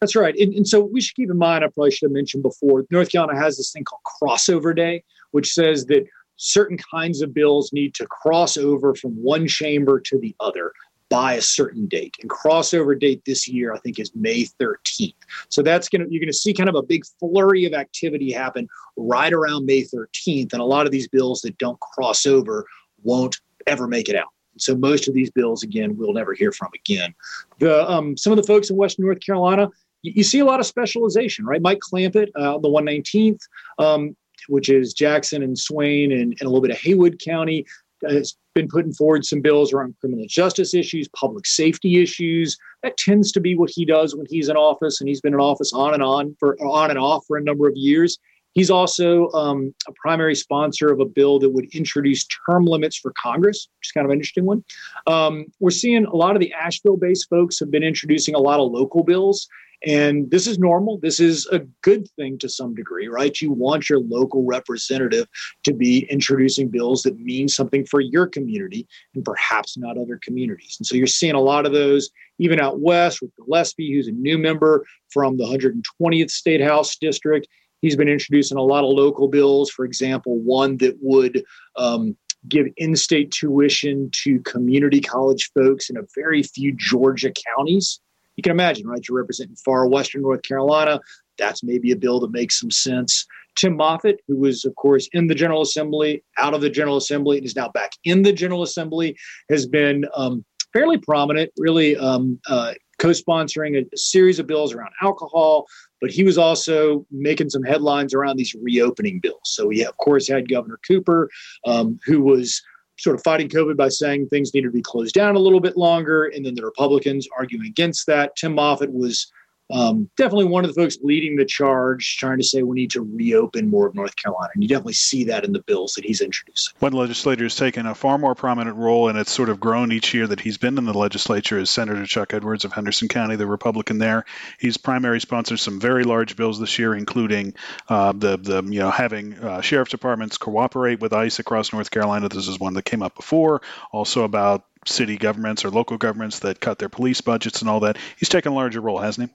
That's right. And, and, so we should keep in mind, I probably should have mentioned before, North Carolina has this thing called crossover day, which says that certain kinds of bills need to cross over from one chamber to the other by a certain date. And crossover date this year, I think, is May 13th. So that's going to, you're going to see kind of a big flurry of activity happen right around May 13th. And a lot of these bills that don't cross over won't ever make it out. So most of these bills, again, we'll never hear from again. The um, some of the folks in Western North Carolina, you, see a lot of specialization, right? Mike Clampitt, uh, the 119th, um, which is Jackson and Swain and, and, a little bit of Haywood County, has been putting forward some bills around criminal justice issues, public safety issues. That tends to be what he does when he's in office, and he's been in office on and on for on and off for a number of years. He's also um, a primary sponsor of a bill that would introduce term limits for Congress, which is kind of an interesting one. Um, we're seeing a lot of the Asheville based folks have been introducing a lot of local bills. And this is normal. This is a good thing to some degree, right? You want your local representative to be introducing bills that mean something for your community and perhaps not other communities. And so you're seeing a lot of those even out west with Gillespie, who's a new member from the 120th State House District. He's been introducing a lot of local bills, for example, one that would um, give in state tuition to community college folks in a very few Georgia counties you can imagine, right? You're representing far western North Carolina. That's maybe a bill that makes some sense. Tim Moffitt, who was, of course, in the General Assembly, out of the General Assembly, and is now back in the General Assembly, has been um, fairly prominent, really um, uh, co sponsoring a, a series of bills around alcohol, but he was also making some headlines around these reopening bills. So we, of course, had Governor Cooper, um, who was sort of fighting COVID by saying things needed to be closed down a little bit longer, and then the Republicans arguing against that. Tim Moffitt was um, definitely one of the folks leading the charge, trying to say we need to reopen more of North Carolina. And you definitely see that in the bills that he's introducing. One legislator has taken a far more prominent role, and it's sort of grown each year that he's been in the legislature, is Senator Chuck Edwards of Henderson County, the Republican there. He's primary sponsored some very large bills this year, including uh, the, the you know having uh, sheriff's departments cooperate with ICE across North Carolina. This is one that came up before. Also about city governments or local governments that cut their police budgets and all that. He's taken a larger role, hasn't he?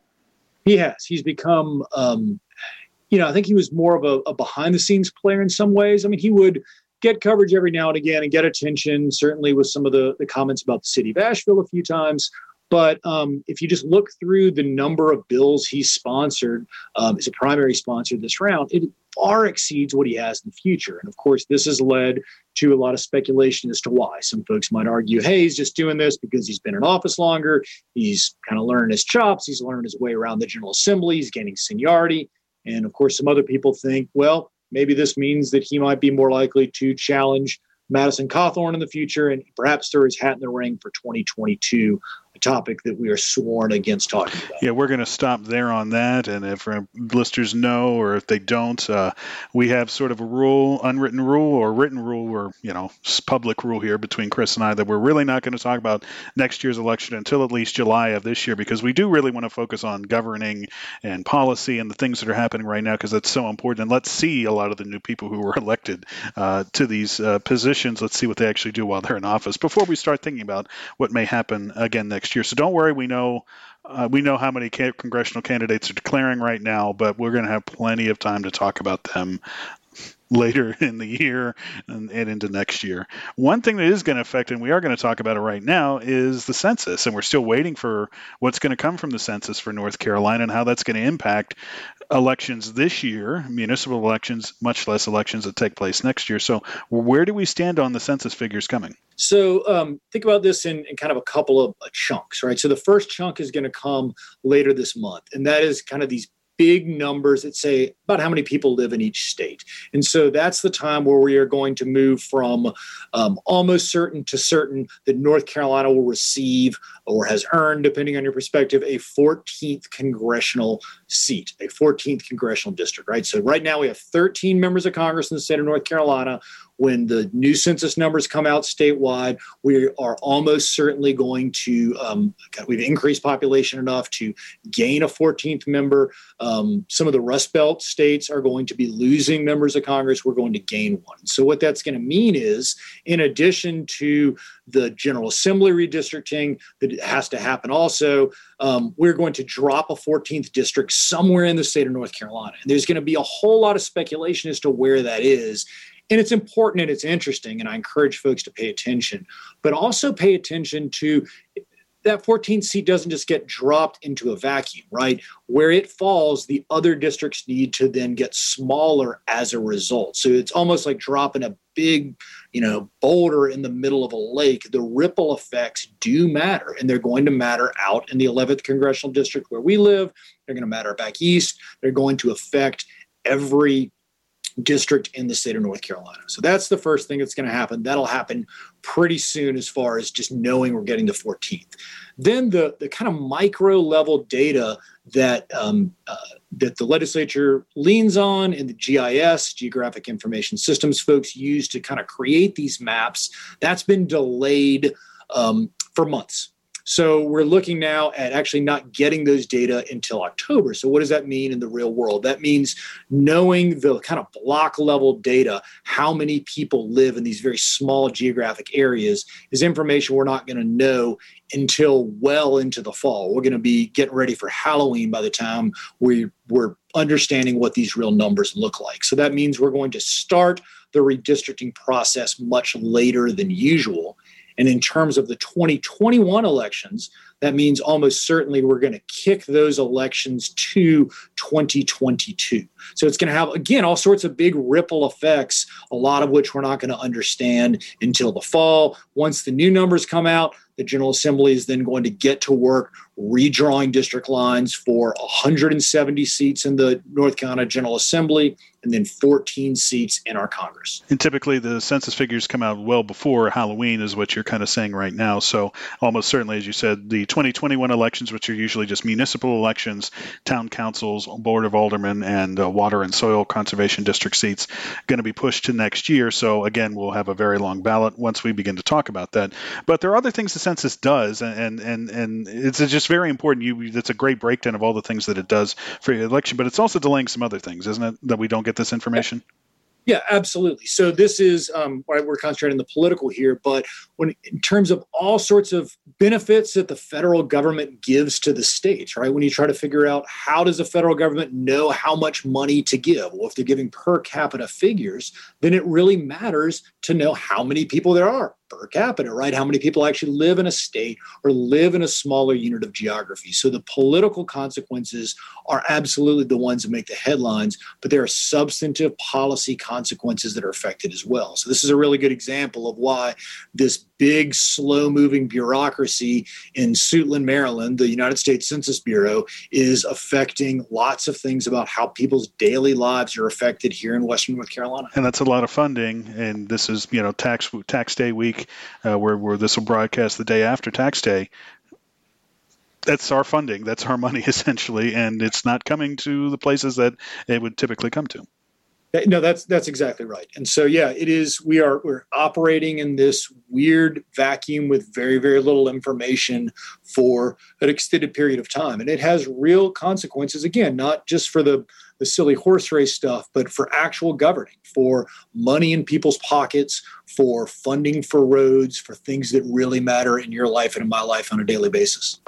He has. He's become, um, you know, I think he was more of a, a behind the scenes player in some ways. I mean, he would get coverage every now and again and get attention, certainly with some of the, the comments about the city of Asheville a few times. But um, if you just look through the number of bills he's sponsored um, as a primary sponsor this round, it far exceeds what he has in the future. And of course, this has led to a lot of speculation as to why. Some folks might argue, hey, he's just doing this because he's been in office longer. He's kind of learning his chops. He's learned his way around the General Assembly. He's gaining seniority. And of course, some other people think, well, maybe this means that he might be more likely to challenge Madison Cawthorn in the future and perhaps throw his hat in the ring for 2022 topic that we are sworn against talking about. Yeah, we're going to stop there on that. And if our listeners know or if they don't, uh, we have sort of a rule, unwritten rule or written rule or, you know, public rule here between Chris and I that we're really not going to talk about next year's election until at least July of this year because we do really want to focus on governing and policy and the things that are happening right now because that's so important. And let's see a lot of the new people who were elected uh, to these uh, positions. Let's see what they actually do while they're in office before we start thinking about what may happen again next next year. So don't worry, we know uh, we know how many congressional candidates are declaring right now, but we're going to have plenty of time to talk about them later in the year and, and, into next year. One thing that is going to affect, and we are going to talk about it right now, is the census. And we're still waiting for what's going to come from the census for North Carolina and how that's going to impact elections this year, municipal elections, much less elections that take place next year. So, where do we stand on the census figures coming? So, um, think about this in, in, kind of a couple of uh, chunks, right? So, the first chunk is going to come later this month, and that is kind of these big numbers that say about how many people live in each state. And so that's the time where we are going to move from um, almost certain to certain that North Carolina will receive or has earned, depending on your perspective, a 14th congressional seat, a 14th congressional district, right? So right now we have 13 members of Congress in the state of North Carolina when the new census numbers come out statewide, we are almost certainly going to, um, we've increased population enough to gain a 14th member. Um, some of the Rust Belt states are going to be losing members of Congress. We're going to gain one. So, what that's going to mean is, in addition to the General Assembly redistricting that has to happen also, um, we're going to drop a 14th district somewhere in the state of North Carolina. And there's going to be a whole lot of speculation as to where that is and it's important and it's interesting and i encourage folks to pay attention but also pay attention to that 14th seat doesn't just get dropped into a vacuum right? Where it falls the other districts need to then get smaller as a result. So it's almost like dropping a big you know boulder in the middle of a lake. The ripple effects do matter and they're going to matter out in the 11th congressional district where we live. They're going to matter back east. They're going to affect every district in the state of North Carolina. So that's the first thing that's going to happen. That'll happen pretty soon as far as just knowing we're getting the 14th. Then the, the kind of micro level data that um, uh, that the legislature leans on and the GIS, Geographic Information Systems folks use to kind of create these maps, that's been delayed um, for months. So we're looking now at actually not getting those data until October. So what does that mean in the real world? That means knowing the kind of block level data, how many people live in these very small geographic areas is information we're not going to know until well into the fall. We're going to be getting ready for Halloween by the time we, we're understanding what these real numbers look like. So that means we're going to start the redistricting process much later than usual. And in terms of the 2021 elections, that means almost certainly we're going to kick those elections to 2022. So it's going to have, again, all sorts of big ripple effects, a lot of which we're not going to understand until the fall. Once the new numbers come out, the General Assembly is then going to get to work redrawing district lines for 170 seats in the North Carolina General Assembly and then 14 seats in our Congress. And typically the census figures come out well before Halloween, is what you're kind of saying right now. So almost certainly, as you said, the 2021 elections, which are usually just municipal elections, town councils, board of aldermen, and uh, water and soil conservation district seats, going to be pushed to next year. So again, we'll have a very long ballot once we begin to talk about that. But there are other things the census does, and and and it's just very important. You, it's a great breakdown of all the things that it does for your election, but it's also delaying some other things, isn't it? That we don't get this information. Yeah, absolutely. So this is um, right. We're concentrating the political here, but when in terms of all sorts of benefits that the federal government gives to the states, right? When you try to figure out how does the federal government know how much money to give, well, if they're giving per capita figures, then it really matters to know how many people there are per capita, right? How many people actually live in a state or live in a smaller unit of geography. So the political consequences are absolutely the ones that make the headlines, but there are substantive policy consequences that are affected as well. So this is a really good example of why this big, slow moving bureaucracy in Suitland, Maryland, the United States Census Bureau, is affecting lots of things about how people's daily lives are affected here in Western North Carolina. And that's a lot of funding. And this is, you know, tax tax day week, uh, where, where this will broadcast the day after tax day that's our funding. That's our money essentially, and it's not coming to the places that it would typically come to. No, that's that's exactly right. And so yeah, it is we are we're operating in this weird vacuum with very very little information for an extended period of time. And it has real consequences again, not just for the the silly horse race stuff, but for actual governing, for money in people's pockets, for funding for roads, for things that really matter in your life and in my life on a daily basis.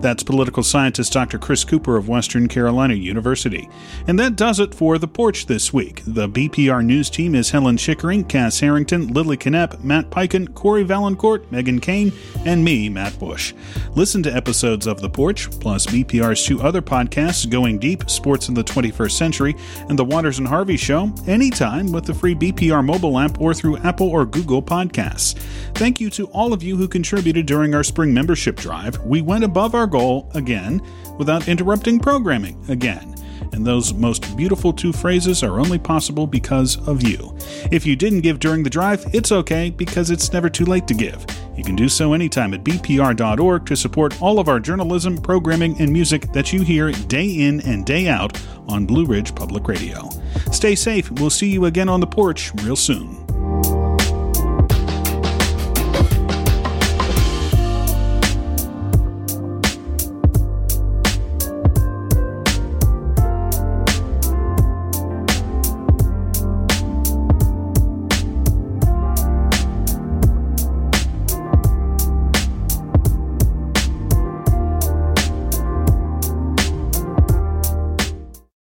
That's political scientist Dr. Chris Cooper of Western Carolina University. And that does it for The Porch this week. The BPR News team is Helen Chickering, Cass Herrington, Lilly Knoepp, Matt Peiken, Cory Vaillancourt, Megan Kane, and me, Matt Bush. Listen to episodes of The Porch, plus BPR's two other podcasts, Going Deep, Sports in the 21st Century, and The Waters and Harvey Show, anytime with the free BPR mobile app or through Apple or Google Podcasts. Thank you to all of you who contributed during our spring membership drive. We went above our goal again without interrupting programming again. And those most beautiful two phrases are only possible because of you. If you didn't give during the drive, it's okay because it's never too late to give. You can do so anytime at bpr.org to support all of our journalism, programming, and music that you hear day in and day out on Blue Ridge Public Radio. Stay safe. We'll see you again on the porch real soon.